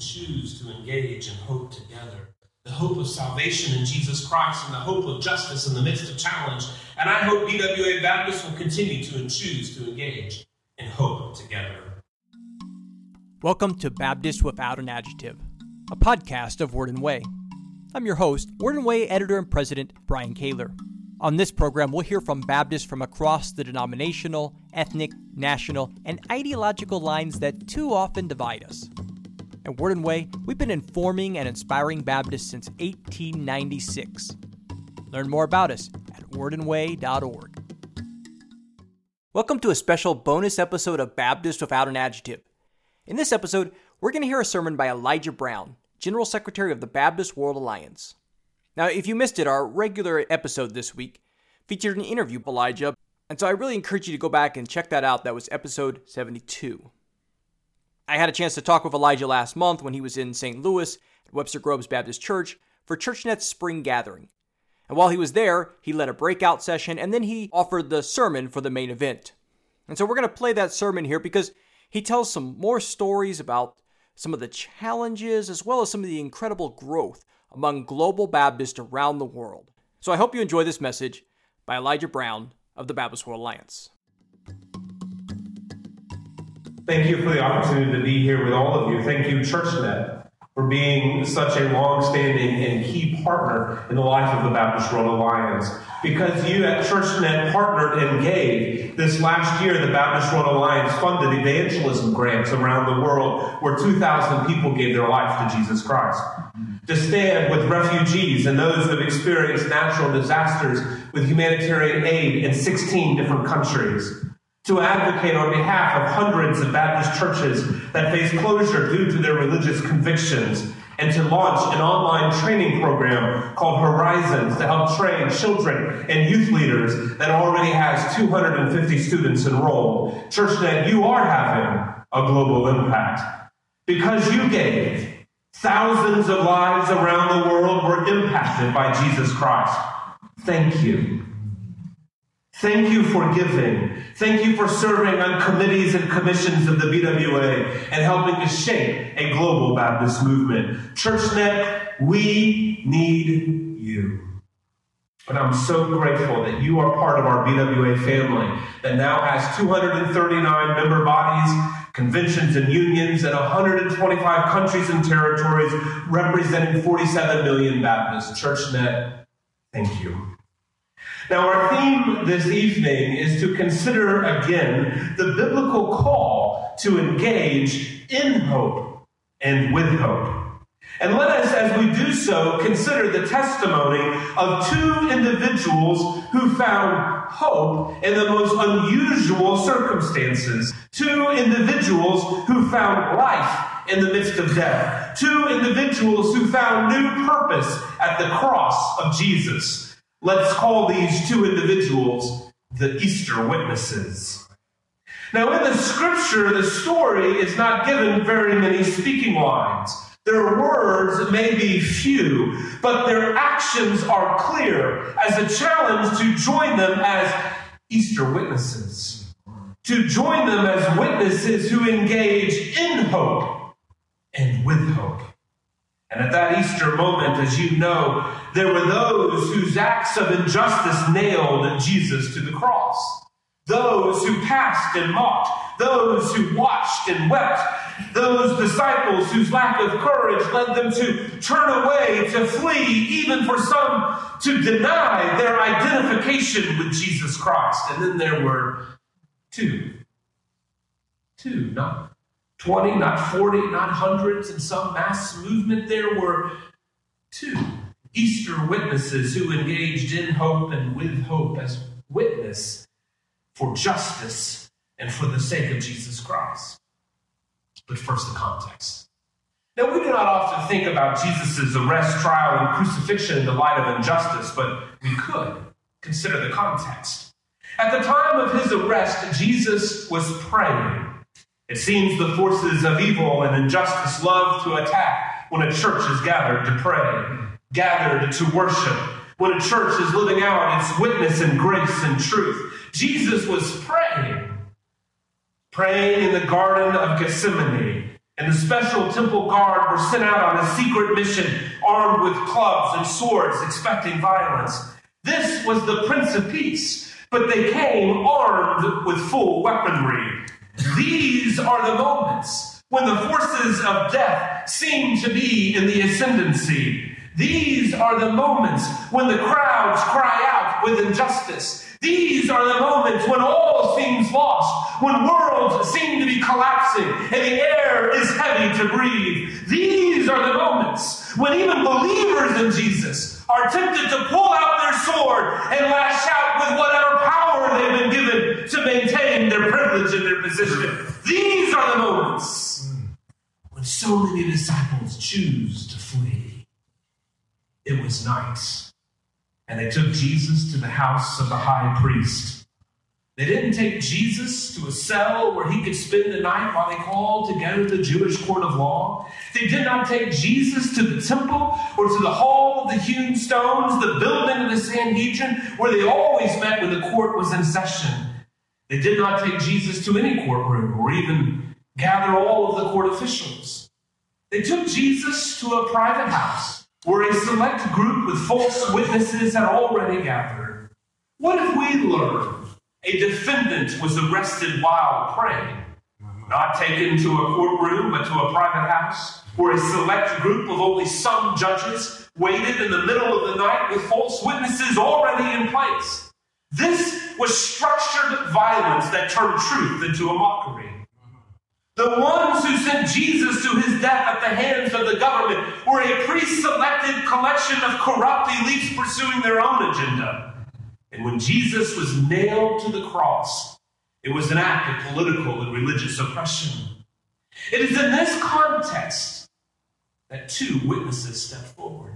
choose to engage in hope together. The hope of salvation in Jesus Christ and the hope of justice in the midst of challenge. And I hope BWA Baptist will continue to choose to engage in hope together. Welcome to Baptist Without an Adjective, a podcast of Word and Way. I'm your host, Word and Way editor and president, Brian Kaylor. On this program, we'll hear from Baptists from across the denominational, ethnic, national, and ideological lines that too often divide us. At Word and Way, we've been informing and inspiring Baptists since 1896. Learn more about us at wordandway.org. Welcome to a special bonus episode of Baptist Without an Adjective. In this episode, we're going to hear a sermon by Elijah Brown, General Secretary of the Baptist World Alliance. Now, if you missed it, our regular episode this week featured an interview with Elijah, and so I really encourage you to go back and check that out. That was episode 72. I had a chance to talk with Elijah last month when he was in St. Louis at Webster Groves Baptist Church for ChurchNet's spring gathering. And while he was there, he led a breakout session and then he offered the sermon for the main event. And so we're going to play that sermon here because he tells some more stories about some of the challenges as well as some of the incredible growth among global Baptists around the world. So I hope you enjoy this message by Elijah Brown of the Baptist World Alliance. Thank you for the opportunity to be here with all of you. Thank you, ChurchNet, for being such a long-standing and key partner in the life of the Baptist World Alliance. Because you at ChurchNet partnered and gave, this last year the Baptist World Alliance funded evangelism grants around the world where 2,000 people gave their life to Jesus Christ to stand with refugees and those who have experienced natural disasters with humanitarian aid in 16 different countries, to advocate on behalf of hundreds of Baptist churches that face closure due to their religious convictions, and to launch an online training program called Horizons to help train children and youth leaders that already has 250 students enrolled. ChurchNet, you are having a global impact because you gave Thousands of lives around the world were impacted by Jesus Christ. Thank you. Thank you for giving. Thank you for serving on committees and commissions of the BWA and helping to shape a global Baptist movement. ChurchNet, we need you. But I'm so grateful that you are part of our BWA family that now has 239 member bodies conventions and unions in 125 countries and territories, representing 47 million Baptists. ChurchNet, thank you. Now, our theme this evening is to consider again the biblical call to engage in hope and with hope. And let us, as we do so, consider the testimony of two individuals who found hope in the most unusual circumstances. Two individuals who found life in the midst of death. Two individuals who found new purpose at the cross of Jesus. Let's call these two individuals the Easter witnesses. Now, in the scripture, the story is not given very many speaking lines. Their words may be few, but their actions are clear as a challenge to join them as Easter witnesses. To join them as witnesses who engage in hope and with hope. And at that Easter moment, as you know, there were those whose acts of injustice nailed Jesus to the cross. Those who passed and mocked. Those who watched and wept those disciples whose lack of courage led them to turn away, to flee, even for some to deny their identification with Jesus Christ. And then there were two. Two, not 20, not 40, not hundreds in some mass movement. There were two Easter witnesses who engaged in hope and with hope as witness for justice and for the sake of Jesus Christ. But first, the context. Now, we do not often think about Jesus' arrest, trial, and crucifixion in the light of injustice, but we could consider the context. At the time of his arrest, Jesus was praying. It seems the forces of evil and injustice love to attack when a church is gathered to pray, gathered to worship, when a church is living out its witness and grace and truth. Jesus was praying praying in the Garden of Gethsemane and the special temple guard were sent out on a secret mission, armed with clubs and swords, expecting violence. This was the Prince of Peace, but they came armed with full weaponry. These are the moments when the forces of death seem to be in the ascendancy. These are the moments when the crowds cry out with injustice. These are the moments when all seems lost, when worlds seem to be collapsing and the air is heavy to breathe. These are the moments when even believers in Jesus are tempted to pull out their sword and lash out with whatever power they've been given to maintain their privilege and their position. These are the moments when so many disciples choose to flee. It was night and they took Jesus to the house of the high priest. They didn't take Jesus to a cell where he could spend the night while they called together the Jewish court of law. They did not take Jesus to the temple or to the hall of the hewn stones, the building of the Sanhedrin, where they always met when the court was in session. They did not take Jesus to any courtroom or even gather all of the court officials. They took Jesus to a private house where a select group with false witnesses had already gathered. What if we learned a defendant was arrested while praying? Not taken to a courtroom, but to a private house, where a select group of only some judges waited in the middle of the night with false witnesses already in place. This was structured violence that turned truth into a mockery. The ones who sent Jesus to his death at the hands of the government were a pre selected collection of corrupt elites pursuing their own agenda. And when Jesus was nailed to the cross, it was an act of political and religious oppression. It is in this context that two witnesses step forward.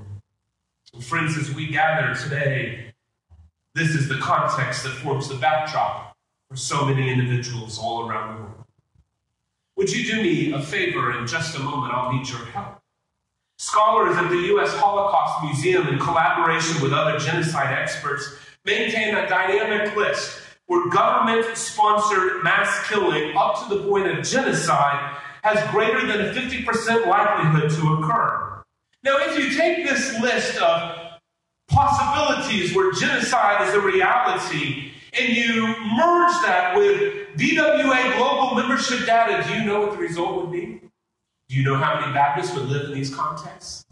Friends, as we gather today, this is the context that forms the backdrop for so many individuals all around the world. Would you do me a favor in just a moment? I'll need your help. Scholars at the U.S. Holocaust Museum, in collaboration with other genocide experts, maintain a dynamic list where government sponsored mass killing up to the point of genocide has greater than a 50% likelihood to occur. Now, if you take this list of possibilities where genocide is a reality and you merge that with BWA global membership data, do you know what the result would be? Do you know how many Baptists would live in these contexts?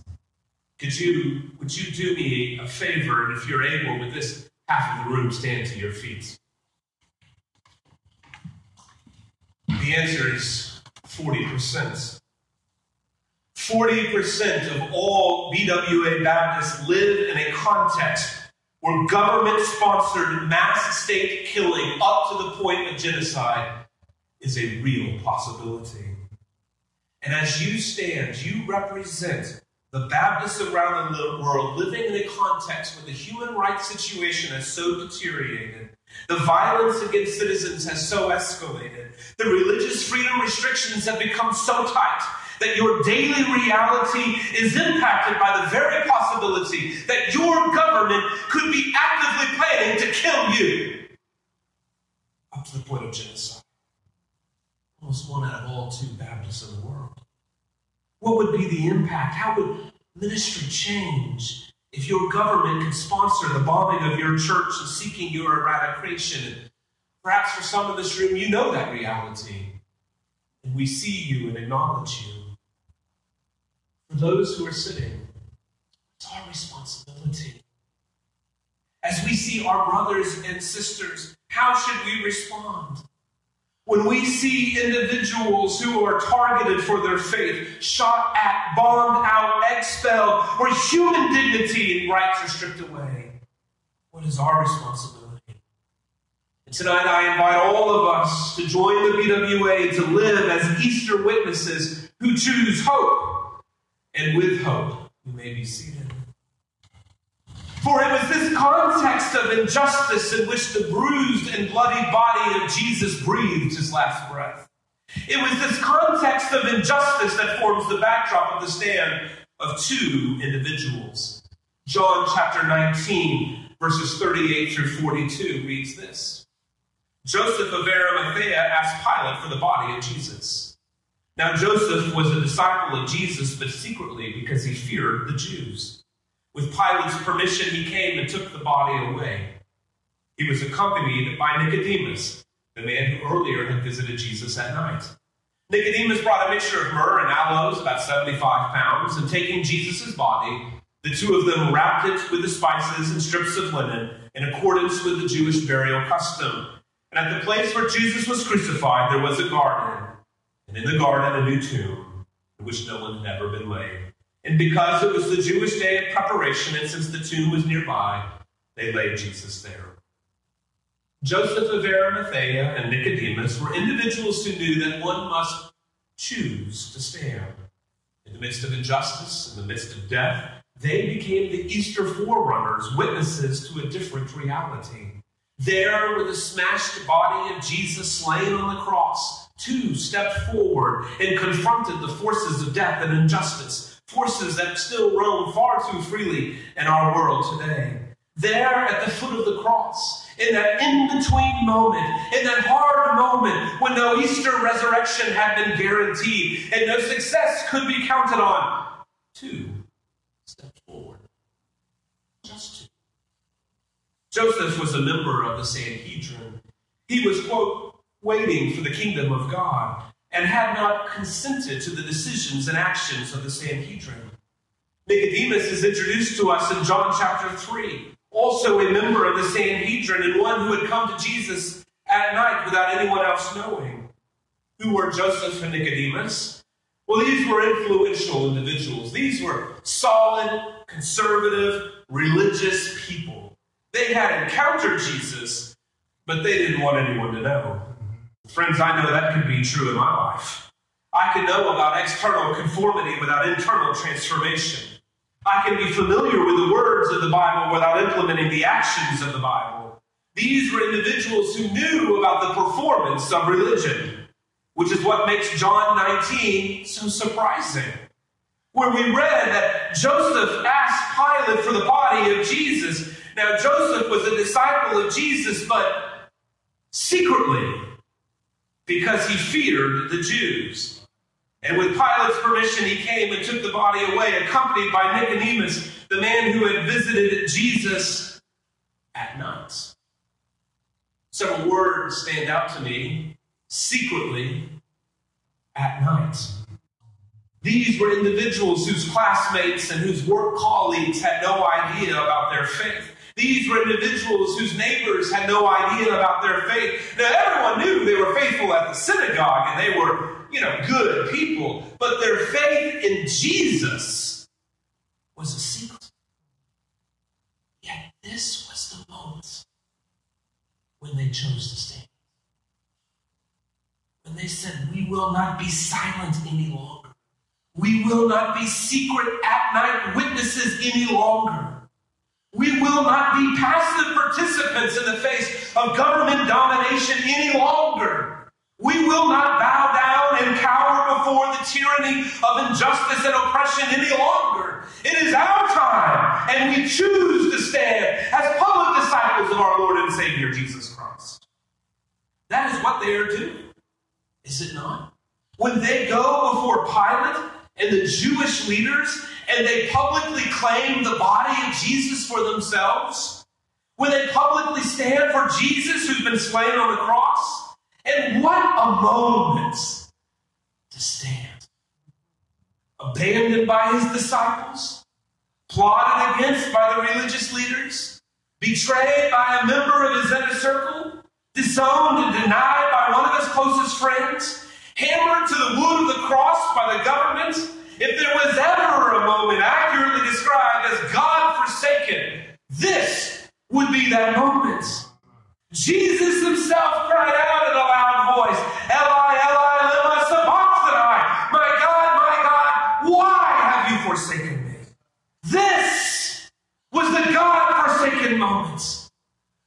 Could you, would you do me a favor, and if you're able, with this half of the room, stand to your feet? The answer is 40%. 40% of all BWA Baptists live in a context where government sponsored mass state killing up to the point of genocide is a real possibility. And as you stand, you represent the Baptists around the world living in a context where the human rights situation has so deteriorated, the violence against citizens has so escalated, the religious freedom restrictions have become so tight that your daily reality is impacted by the very possibility that your government could be actively planning to kill you up to the point of genocide. Almost one out of all two Baptists in the world. What would be the impact? How would ministry change if your government could sponsor the bombing of your church and seeking your eradication? perhaps for some of this room, you know that reality. And we see you and acknowledge you. For those who are sitting, it's our responsibility. As we see our brothers and sisters, how should we respond? When we see individuals who are targeted for their faith, shot at, bombed out, expelled, where human dignity and rights are stripped away, what is our responsibility? And tonight I invite all of us to join the BWA to live as Easter witnesses who choose hope and with hope you may be seated. For it was this context of injustice in which the bruised and bloody body of Jesus breathed his last breath. It was this context of injustice that forms the backdrop of the stand of two individuals. John chapter 19, verses 38 through 42 reads this Joseph of Arimathea asked Pilate for the body of Jesus. Now, Joseph was a disciple of Jesus, but secretly because he feared the Jews. With Pilate's permission, he came and took the body away. He was accompanied by Nicodemus, the man who earlier had visited Jesus at night. Nicodemus brought a mixture of myrrh and aloes, about 75 pounds, and taking Jesus' body, the two of them wrapped it with the spices and strips of linen in accordance with the Jewish burial custom. And at the place where Jesus was crucified, there was a garden, and in the garden a new tomb, in which no one had ever been laid. And because it was the Jewish day of preparation, and since the tomb was nearby, they laid Jesus there. Joseph of Arimathea and Nicodemus were individuals who knew that one must choose to stand. In the midst of injustice, in the midst of death, they became the Easter forerunners, witnesses to a different reality. There, with the smashed body of Jesus slain on the cross, two stepped forward and confronted the forces of death and injustice, forces that still roam far too freely in our world today. There at the foot of the cross, in that in between moment, in that hard moment when no Easter resurrection had been guaranteed and no success could be counted on, two stepped forward. Just two. Joseph was a member of the Sanhedrin. He was, quote, waiting for the kingdom of God and had not consented to the decisions and actions of the Sanhedrin. Nicodemus is introduced to us in John chapter 3 also a member of the Sanhedrin and one who had come to Jesus at night without anyone else knowing. Who were Joseph and Nicodemus? Well, these were influential individuals. These were solid, conservative, religious people. They had encountered Jesus, but they didn't want anyone to know. Friends, I know that could be true in my life. I can know about external conformity without internal transformation. I can be familiar with the words of the Bible without implementing the actions of the Bible. These were individuals who knew about the performance of religion, which is what makes John 19 so surprising. Where we read that Joseph asked Pilate for the body of Jesus. Now, Joseph was a disciple of Jesus, but secretly, because he feared the Jews. And with Pilate's permission, he came and took the body away, accompanied by Nicodemus, the man who had visited Jesus at night. Several words stand out to me secretly at night. These were individuals whose classmates and whose work colleagues had no idea about their faith. These were individuals whose neighbors had no idea about their faith. Now, everyone knew they were faithful at the synagogue and they were you know, good people, but their faith in Jesus was a secret. Yet this was the moment when they chose to stand. When they said, We will not be silent any longer. We will not be secret at night witnesses any longer. We will not be passive participants in the face of government domination any longer. We will not bow down and cower before the tyranny of injustice and oppression any longer. It is our time, and we choose to stand as public disciples of our Lord and Savior Jesus Christ. That is what they are doing, is it not? When they go before Pilate and the Jewish leaders and they publicly claim the body of Jesus for themselves, when they publicly stand for Jesus who's been slain on the cross, and what a moment to stand. Abandoned by his disciples, plotted against by the religious leaders, betrayed by a member of his inner circle, disowned and denied by one of his closest friends, hammered to the wood of the cross by the government. If there was ever a moment accurately described as God forsaken, this would be that moment. Jesus himself cried out in a loud voice, Eli, Eli, sabachthani. My God, my God, why have you forsaken me? This was the God-forsaken moments.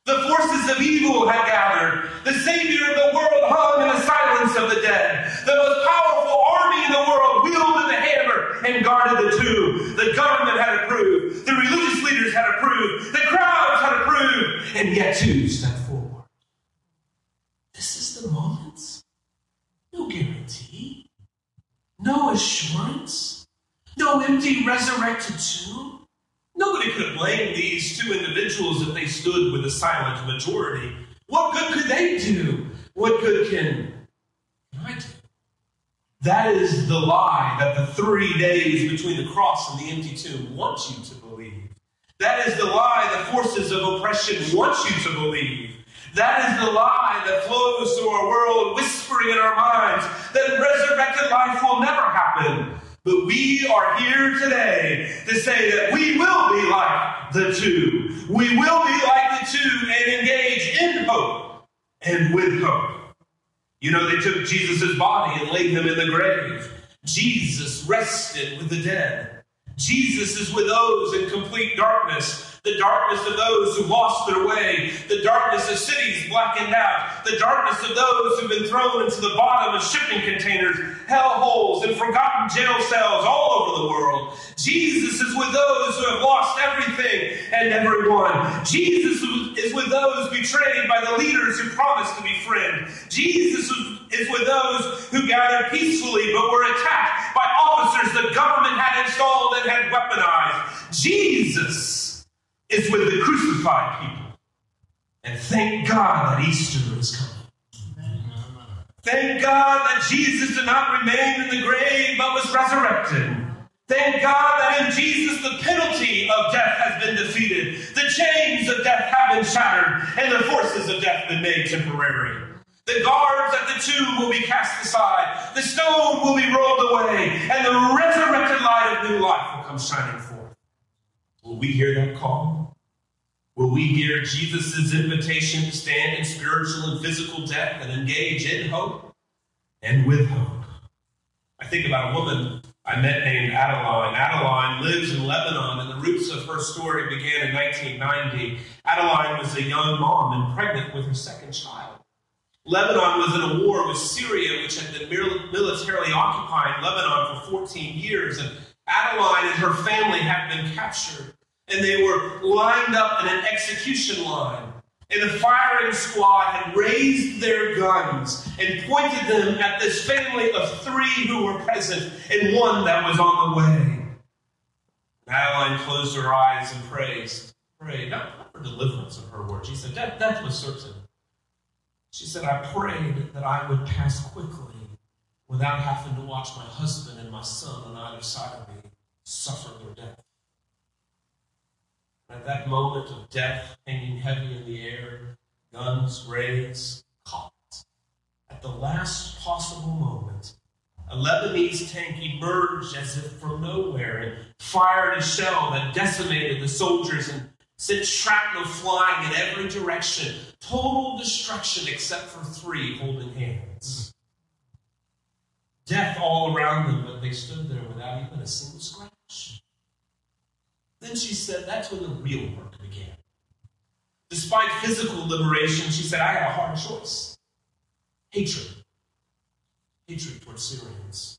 The forces of evil had gathered. The Savior of the world hung in the silence of the dead. The most powerful army in the world and guarded the tomb. The government had approved. The religious leaders had approved. The crowds had approved. And yet two stepped forward. This is the moment. No guarantee. no assurance, no empty resurrected tomb. Nobody could have blamed these two individuals if they stood with a silent majority. What good could they do? What good can? That is the lie that the three days between the cross and the empty tomb want you to believe. That is the lie the forces of oppression want you to believe. That is the lie that flows through our world, whispering in our minds that resurrected life will never happen. But we are here today to say that we will be like the two. We will be like the two and engage in hope and with hope. You know, they took Jesus' body and laid him in the grave. Jesus rested with the dead. Jesus is with those in complete darkness the darkness of those who lost their way, the darkness of cities blackened out, the darkness of those who've been thrown into the bottom of shipping containers, hell holes, and forgotten jail cells all over the world. Jesus is with those who have lost everything and everyone. Jesus is with those betrayed by the leaders who promised to befriend. Jesus is with those who gathered peacefully but were attacked by officers the government had installed and had weaponized. Jesus is with the crucified people. And thank God that Easter is coming. Thank God that Jesus did not remain in the grave but was resurrected. Thank God that in Jesus the penalty of death has been defeated. The chains of death have been shattered, and the forces of death been made temporary. The guards at the tomb will be cast aside, the stone will be rolled away, and the resurrected light of new life will come shining forth. Will we hear that call? Will we hear Jesus' invitation to stand in spiritual and physical death and engage in hope and with hope? I think about a woman I met named Adeline. Adeline lives in Lebanon, and the roots of her story began in 1990. Adeline was a young mom and pregnant with her second child. Lebanon was in a war with Syria, which had been militarily occupying Lebanon for 14 years, and Adeline and her family had been captured, and they were lined up in an execution line. And the firing squad had raised their guns and pointed them at this family of three who were present and one that was on the way. Madeline closed her eyes and prayed, prayed, not for deliverance of her word. She said, death, death was certain. She said, I prayed that I would pass quickly without having to watch my husband and my son on either side of me suffer their death. At that moment of death hanging heavy in the air, guns raised, cocked. At the last possible moment, a Lebanese tank emerged as if from nowhere and fired a shell that decimated the soldiers and sent shrapnel flying in every direction. Total destruction except for three holding hands death all around them, but they stood there without even a single scratch. Then she said, That's when the real work began. Despite physical liberation, she said, I had a hard choice hatred. Hatred towards Syrians.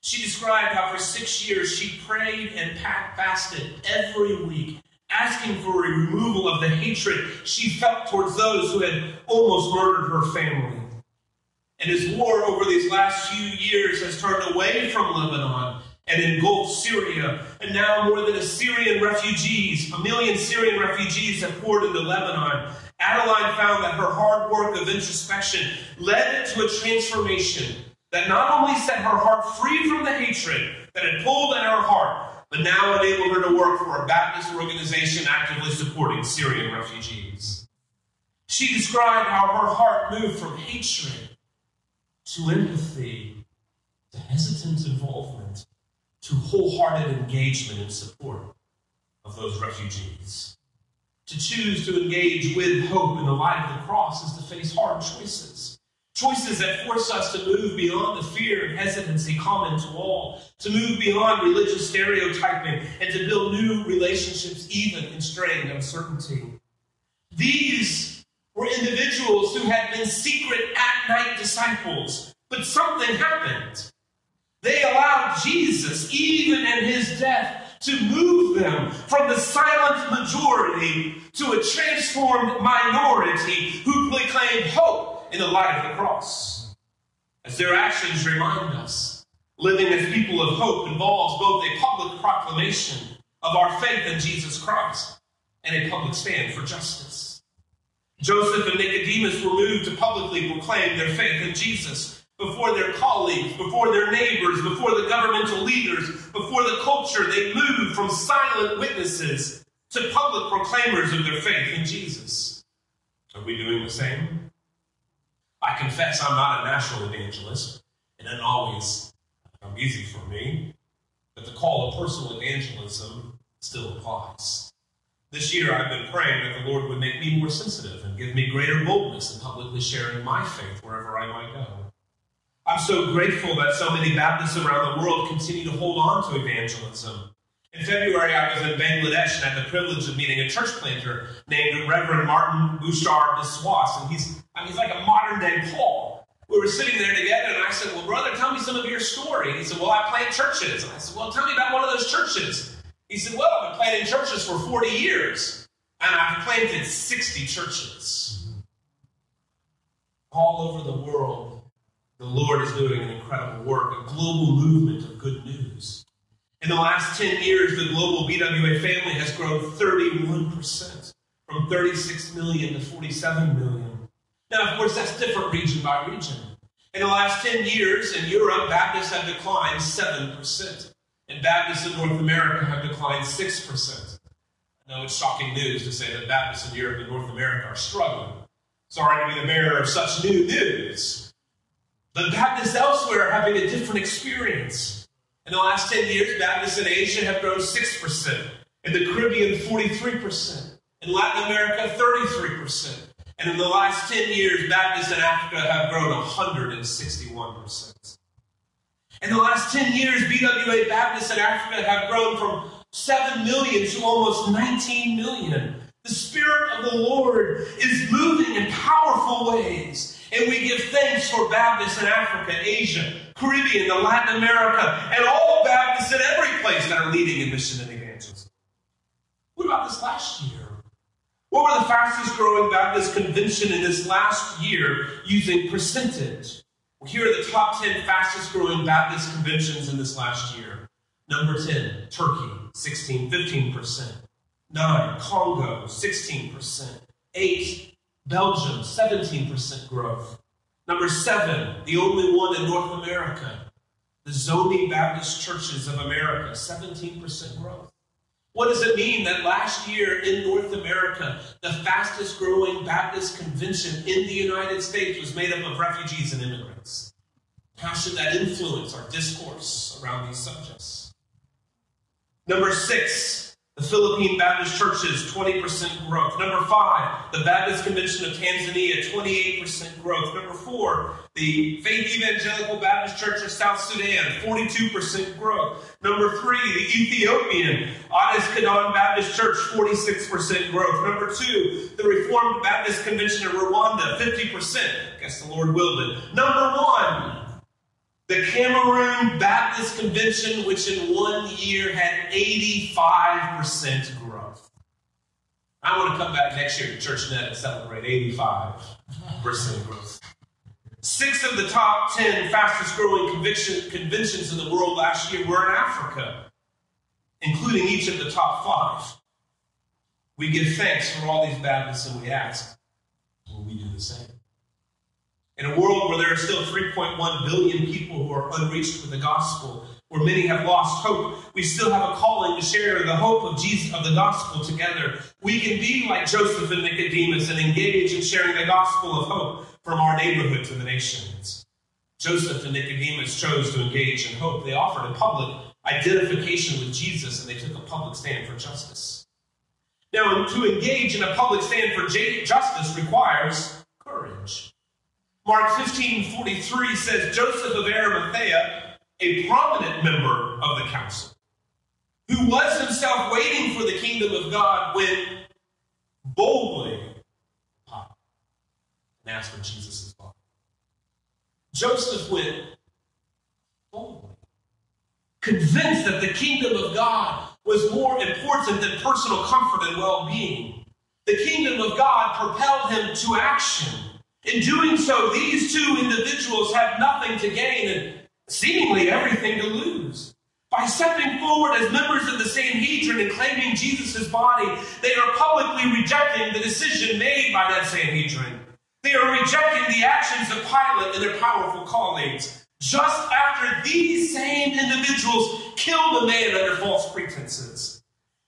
She described how for six years she prayed and fasted every week, asking for a removal of the hatred she felt towards those who had almost murdered her family. And his war over these last few years has turned away from Lebanon and engulfed Syria. And now more than a Syrian refugees, a million Syrian refugees have poured into Lebanon. Adeline found that her hard work of introspection led to a transformation that not only set her heart free from the hatred that had pulled at her heart, but now enabled her to work for a Baptist organization actively supporting Syrian refugees. She described how her heart moved from hatred to empathy, to hesitant involvement, to wholehearted engagement and support of those refugees. To choose to engage with hope in the light of the cross is to face hard choices. Choices that force us to move beyond the fear and hesitancy common to all, to move beyond religious stereotyping, and to build new relationships even in strained uncertainty. These were individuals who had been secret at night disciples, but something happened. They allowed Jesus, even in his death, to move them from the silent majority to a transformed minority who proclaimed hope in the light of the cross. As their actions remind us, Living as people of hope involves both a public proclamation of our faith in Jesus Christ and a public stand for justice. Joseph and Nicodemus were moved to publicly proclaim their faith in Jesus before their colleagues, before their neighbors, before the governmental leaders, before the culture. They moved from silent witnesses to public proclaimers of their faith in Jesus. Are we doing the same? I confess I'm not a national evangelist, and it always come easy for me, but the call of personal evangelism still applies. This year, I've been praying that the Lord would make me more sensitive and give me greater boldness in publicly sharing my faith wherever I might go. I'm so grateful that so many Baptists around the world continue to hold on to evangelism. In February, I was in Bangladesh and had the privilege of meeting a church planter named Reverend Martin Bouchard Biswas, and he's I mean, he's like a modern day Paul. We were sitting there together, and I said, "Well, brother, tell me some of your story." And he said, "Well, I plant churches." And I said, "Well, tell me about one of those churches." He said, Well, I've been planting churches for 40 years, and I've planted 60 churches. All over the world, the Lord is doing an incredible work, a global movement of good news. In the last 10 years, the global BWA family has grown 31%, from 36 million to 47 million. Now, of course, that's different region by region. In the last 10 years, in Europe, Baptists have declined 7% and Baptists in North America have declined 6%. I know it's shocking news to say that Baptists in Europe and North America are struggling. Sorry to be the bearer of such new news. But Baptists elsewhere are having a different experience. In the last 10 years, Baptists in Asia have grown 6%, in the Caribbean, 43%, in Latin America, 33%. And in the last 10 years, Baptists in Africa have grown 161%. In the last 10 years, BWA Baptists in Africa have grown from 7 million to almost 19 million. The Spirit of the Lord is moving in powerful ways. And we give thanks for Baptists in Africa, Asia, Caribbean, the Latin America, and all Baptists in every place that are leading in mission and evangelism. What about this last year? What were the fastest growing Baptist convention in this last year using percentage? Well, here are the top 10 fastest growing Baptist conventions in this last year. Number 10, Turkey, 16, 15%. 9, Congo, 16%. 8, Belgium, 17% growth. Number 7, the only one in North America, the Zomi Baptist Churches of America, 17% growth. What does it mean that last year in North America, the fastest growing Baptist convention in the United States was made up of refugees and immigrants? How should that influence our discourse around these subjects? Number six, the Philippine Baptist Churches, 20% growth. Number five, the Baptist Convention of Tanzania, 28% growth. Number four, the Faith Evangelical Baptist Church of South Sudan, 42% growth. Number three, the Ethiopian Addis Kidan Baptist Church, 46% growth. Number two, the Reformed Baptist Convention of Rwanda, 50%. I guess the Lord willed it. Number one, the Cameroon Baptist Convention, which in one year had 85% growth. I want to come back next year to ChurchNet and celebrate 85% growth. Six of the top 10 fastest growing conventions in the world last year were in Africa, including each of the top five. We give thanks for all these Baptists and we ask, will we do the same? In a world where there are still 3.1 billion people who are unreached with the gospel, where many have lost hope, we still have a calling to share the hope of Jesus of the gospel together. We can be like Joseph and Nicodemus and engage in sharing the gospel of hope from our neighborhood to the nations. Joseph and Nicodemus chose to engage in hope. They offered a public identification with Jesus and they took a public stand for justice. Now, to engage in a public stand for justice requires courage. Mark 15 43 says Joseph of Arimathea, a prominent member of the council, who was himself waiting for the kingdom of God, went boldly and asked for Jesus' body. Joseph went boldly, convinced that the kingdom of God was more important than personal comfort and well being. The kingdom of God propelled him to action. In doing so, these two individuals have nothing to gain and seemingly everything to lose. By stepping forward as members of the Sanhedrin and claiming Jesus' body, they are publicly rejecting the decision made by that Sanhedrin. They are rejecting the actions of Pilate and their powerful colleagues. Just after these same individuals killed the man under false pretenses.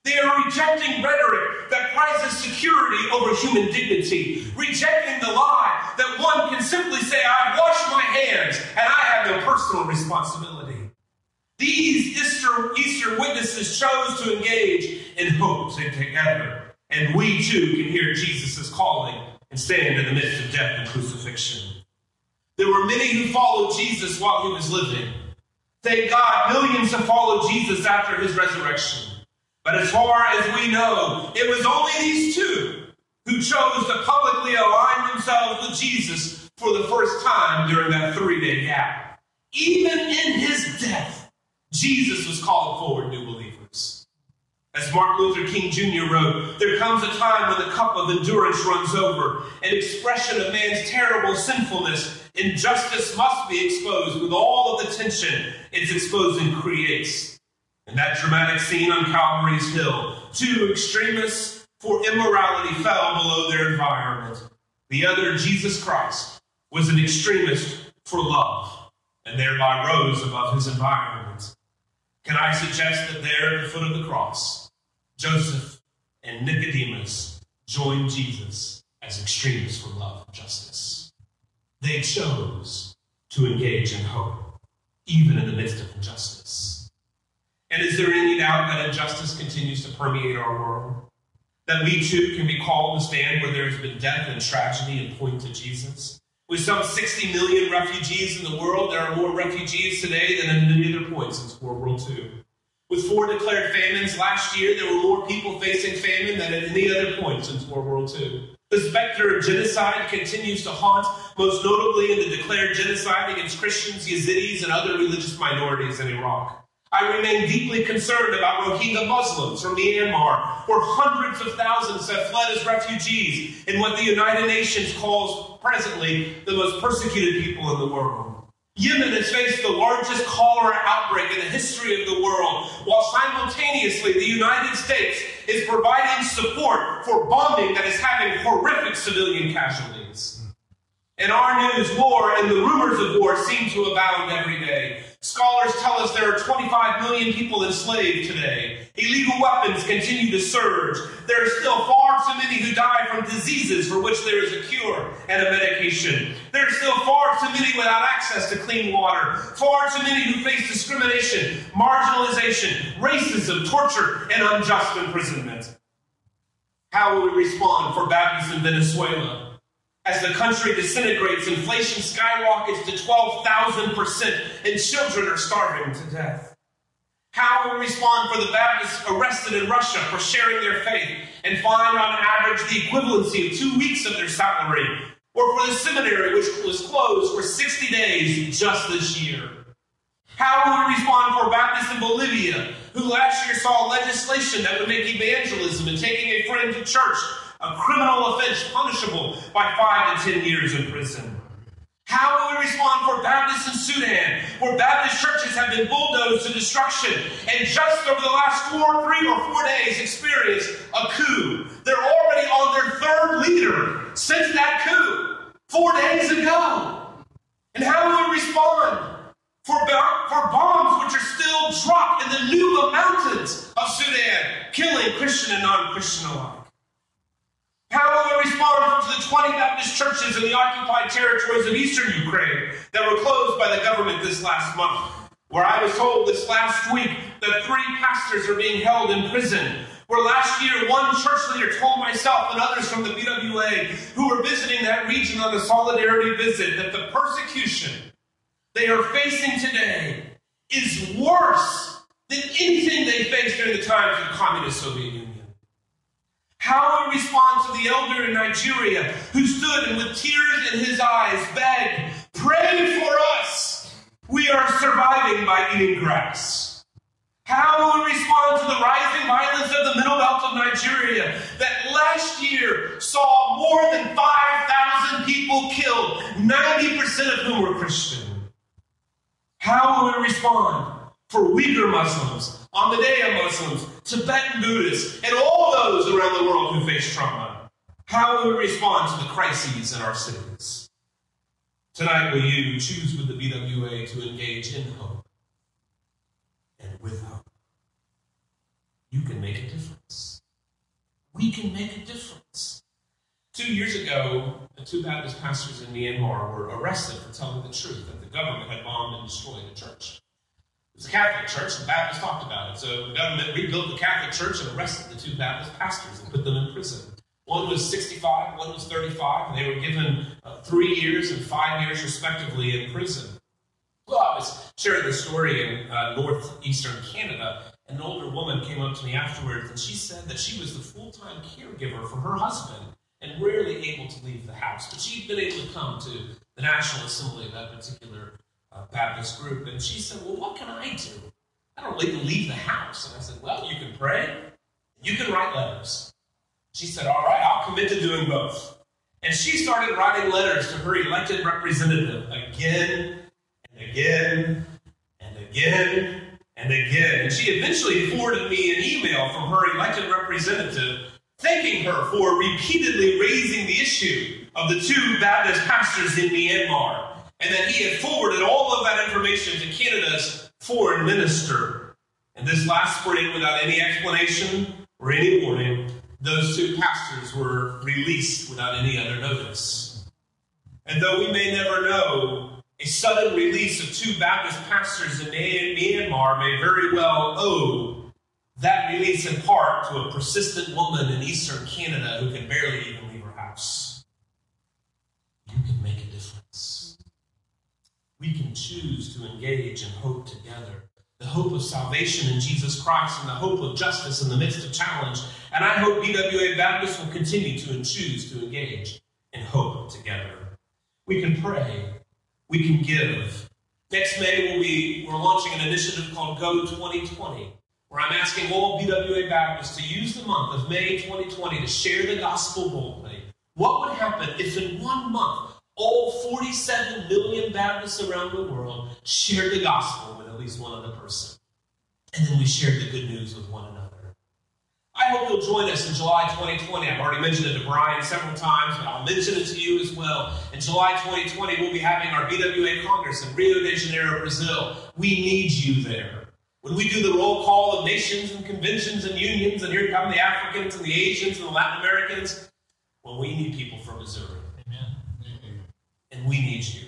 They are rejecting rhetoric that prizes security over human dignity, rejecting the lie that one can simply say, I wash my hands and I have no personal responsibility. These Easter, Easter witnesses chose to engage in hope together, and we too can hear Jesus' calling and stand in the midst of death and crucifixion. There were many who followed Jesus while he was living. Thank God, millions have followed Jesus after his resurrection. But as far as we know, it was only these two who chose to publicly align themselves with Jesus for the first time during that three day gap. Even in his death, Jesus was called forward new believers. As Martin Luther King Jr. wrote, there comes a time when the cup of endurance runs over, an expression of man's terrible sinfulness. Injustice must be exposed with all of the tension its exposing creates. In that dramatic scene on Calvary's Hill, two extremists for immorality fell below their environment. The other, Jesus Christ, was an extremist for love and thereby rose above his environment. Can I suggest that there at the foot of the cross, Joseph and Nicodemus joined Jesus as extremists for love and justice? They chose to engage in hope, even in the midst of injustice. And is there any doubt that injustice continues to permeate our world? That we too can be called to stand where there has been death and tragedy and point to Jesus? With some 60 million refugees in the world, there are more refugees today than at any other point since World War II. With four declared famines last year, there were more people facing famine than at any other point since World War II. The specter of genocide continues to haunt, most notably in the declared genocide against Christians, Yazidis, and other religious minorities in Iraq. I remain deeply concerned about Rohingya Muslims from Myanmar, where hundreds of thousands have fled as refugees in what the United Nations calls presently the most persecuted people in the world. Yemen has faced the largest cholera outbreak in the history of the world, while simultaneously the United States is providing support for bombing that is having horrific civilian casualties. In our news, war and the rumors of war seem to abound every day. Scholars tell us there are 25 million people enslaved today. Illegal weapons continue to surge. There are still far too many who die from diseases for which there is a cure and a medication. There are still far too many without access to clean water. Far too many who face discrimination, marginalization, racism, torture, and unjust imprisonment. How will we respond for Baptists in Venezuela? As the country disintegrates, inflation skyrockets to 12,000%, and children are starving to death. How will we respond for the Baptists arrested in Russia for sharing their faith and find on average the equivalency of two weeks of their salary? Or for the seminary, which was closed for 60 days just this year? How will we respond for Baptists in Bolivia, who last year saw legislation that would make evangelism and taking a friend to church a criminal offense punishable by five to ten years in prison. How will we respond for Baptists in Sudan, where Baptist churches have been bulldozed to destruction and just over the last four, three or four days experienced a coup? They're already on their third leader since that coup, four days ago. And how will we respond for, for bombs which are still dropped in the Nuba mountains of Sudan, killing Christian and non Christian alike? How will we respond to the 20 Baptist churches in the occupied territories of eastern Ukraine that were closed by the government this last month? Where I was told this last week that three pastors are being held in prison. Where last year one church leader told myself and others from the BWA who were visiting that region on a solidarity visit that the persecution they are facing today is worse than anything they faced during the times of communist Soviet Union. How will we respond to the elder in Nigeria who stood and with tears in his eyes begged, Pray for us! We are surviving by eating grass. How will we respond to the rising violence of the middle belt of Nigeria that last year saw more than 5,000 people killed, 90% of whom were Christian? How will we respond for Uyghur Muslims, Ahmadiyya Muslims, Tibetan Buddhists, and all those around the world who face trauma? How will we respond to the crises in our cities? Tonight, will you choose with the BWA to engage in hope and with hope? You can make a difference. We can make a difference. Two years ago, two Baptist pastors in Myanmar were arrested for telling the truth that the government had bombed and destroyed a church. It was a Catholic church, the Baptists talked about it. So the government rebuilt the Catholic church and arrested the two Baptist pastors and put them in prison. One was 65, one was 35, and they were given uh, three years and five years, respectively, in prison. Well, I was sharing the story in uh, northeastern Canada. An older woman came up to me afterwards, and she said that she was the full time caregiver for her husband and rarely able to leave the house. But she'd been able to come to the National Assembly of that particular Baptist group. And she said, Well, what can I do? I don't even leave the house. And I said, Well, you can pray, you can write letters. She said, All right, I'll commit to doing both. And she started writing letters to her elected representative again and again and again and again. And she eventually forwarded me an email from her elected representative thanking her for repeatedly raising the issue of the two Baptist pastors in Myanmar, and that he had forwarded all of that information to Canada's foreign minister. And this last spring, without any explanation or any warning, those two pastors were released without any other notice. And though we may never know, a sudden release of two Baptist pastors in Myanmar may very well owe that release in part to a persistent woman in eastern Canada who can barely even leave her house. You can make a difference. We can choose to engage in hope together the hope of salvation in Jesus Christ and the hope of justice in the midst of challenge. And I hope BWA Baptist will continue to and choose to engage in hope together. We can pray. We can give. Next May, we'll be, we're launching an initiative called Go 2020, where I'm asking all BWA Baptists to use the month of May 2020 to share the gospel boldly. What would happen if in one month all 47 million Baptists around the world shared the gospel with at least one other person. And then we shared the good news with one another. I hope you'll join us in July 2020. I've already mentioned it to Brian several times, but I'll mention it to you as well. In July 2020, we'll be having our BWA Congress in Rio de Janeiro, Brazil. We need you there. When we do the roll call of nations and conventions and unions, and here come the Africans and the Asians and the Latin Americans, well, we need people from Missouri we need you.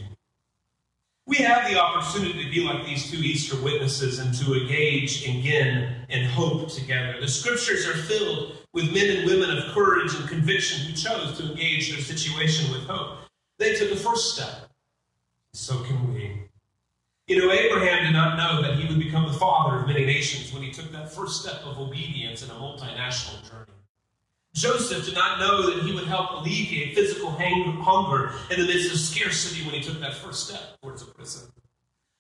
We have the opportunity to be like these two Easter witnesses and to engage again in hope together. The scriptures are filled with men and women of courage and conviction who chose to engage their situation with hope. They took the first step. So can we. You know, Abraham did not know that he would become the father of many nations when he took that first step of obedience in a multinational journey. Joseph did not know that he would help alleviate physical hunger in the midst of scarcity when he took that first step towards a prison.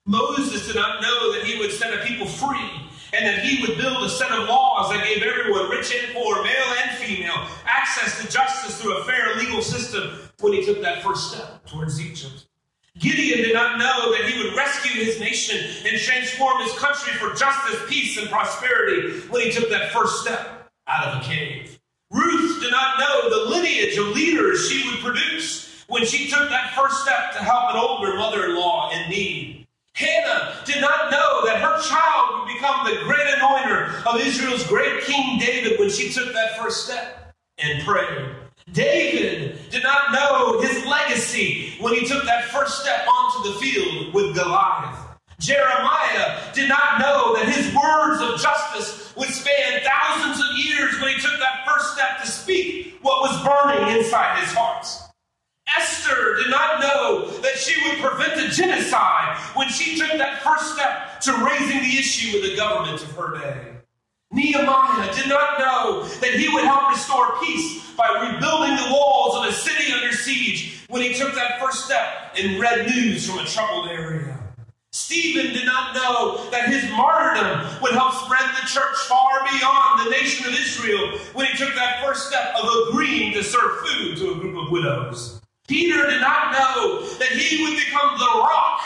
Moses did not know that he would set a people free and that he would build a set of laws that gave everyone, rich and poor, male and female, access to justice through a fair legal system when he took that first step towards Egypt. Gideon did not know that he would rescue his nation and transform his country for justice, peace, and prosperity when he took that first step out of a cave. Ruth did not know the lineage of leaders she would produce when she took that first step to help an older mother in law in need. Hannah did not know that her child would become the great anointer of Israel's great King David when she took that first step and prayed. David did not know his legacy when he took that first step onto the field with Goliath. Jeremiah did not know that his words of justice would span thousands of years when he took that first step to speak what was burning inside his heart. Esther did not know that she would prevent a genocide when she took that first step to raising the issue with the government of her day. Nehemiah did not know that he would help restore peace by rebuilding the walls of a city under siege when he took that first step and read news from a troubled area. Stephen did not know that his martyrdom would help spread the church far beyond the nation of Israel when he took that first step of agreeing to serve food to a group of widows. Peter did not know that he would become the rock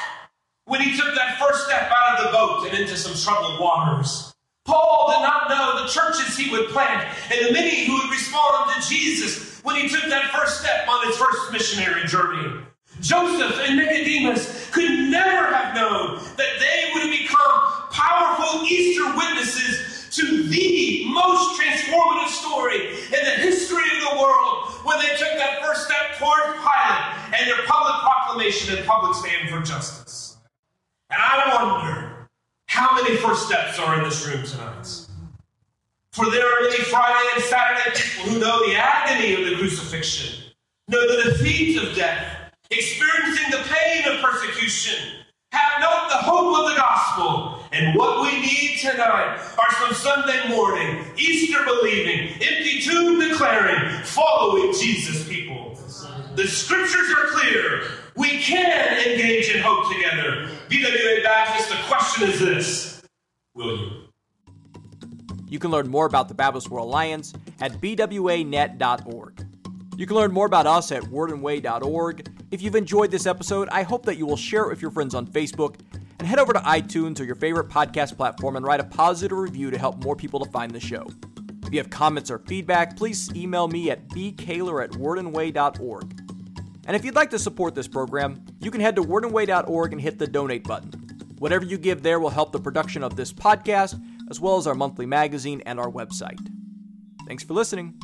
when he took that first step out of the boat and into some troubled waters. Paul did not know the churches he would plant and the many who would respond to Jesus when he took that first step on his first missionary journey. Joseph and Nicodemus could never have known that they would become powerful Easter witnesses to the most transformative story in the history of the world when they took that first step towards Pilate and their public proclamation and public stand for justice. And I wonder how many first steps are in this room tonight. For there are many Friday and Saturday people who know the agony of the crucifixion, know the defeat of death, experiencing the pain of persecution, have not the hope of the gospel. And what we need tonight are some Sunday morning, Easter believing, empty tomb declaring, following Jesus people. The scriptures are clear. We can engage in hope together. BWA Baptist, the question is this Will you? You can learn more about the Baptist World Alliance at bwanet.org. You can learn more about us at wordandway.org. If you've enjoyed this episode, I hope that you will share it with your friends on Facebook and head over to iTunes or your favorite podcast platform and write a positive review to help more people to find the show. If you have comments or feedback, please email me at bkaylor at wordandway.org. And if you'd like to support this program, you can head to wordandway.org and hit the donate button. Whatever you give there will help the production of this podcast, as well as our monthly magazine and our website. Thanks for listening.